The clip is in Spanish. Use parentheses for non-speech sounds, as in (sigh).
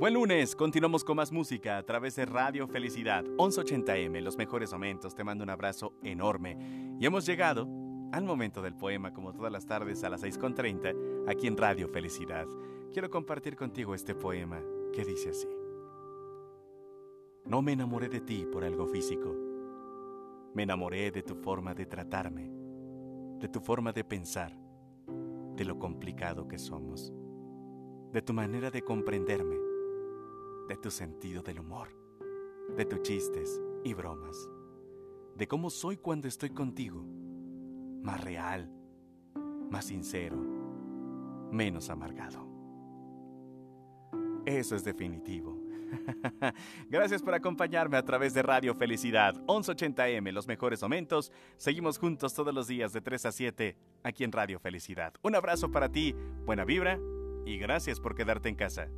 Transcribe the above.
Buen lunes, continuamos con más música a través de Radio Felicidad 1180M, los mejores momentos. Te mando un abrazo enorme. Y hemos llegado al momento del poema, como todas las tardes a las 6.30, aquí en Radio Felicidad. Quiero compartir contigo este poema que dice así. No me enamoré de ti por algo físico. Me enamoré de tu forma de tratarme, de tu forma de pensar, de lo complicado que somos, de tu manera de comprenderme de tu sentido del humor, de tus chistes y bromas, de cómo soy cuando estoy contigo, más real, más sincero, menos amargado. Eso es definitivo. (laughs) Gracias por acompañarme a través de Radio Felicidad 1180M, los mejores momentos. Seguimos juntos todos los días de 3 a 7 aquí en Radio Felicidad. Un abrazo para ti, buena vibra y gracias por quedarte en casa.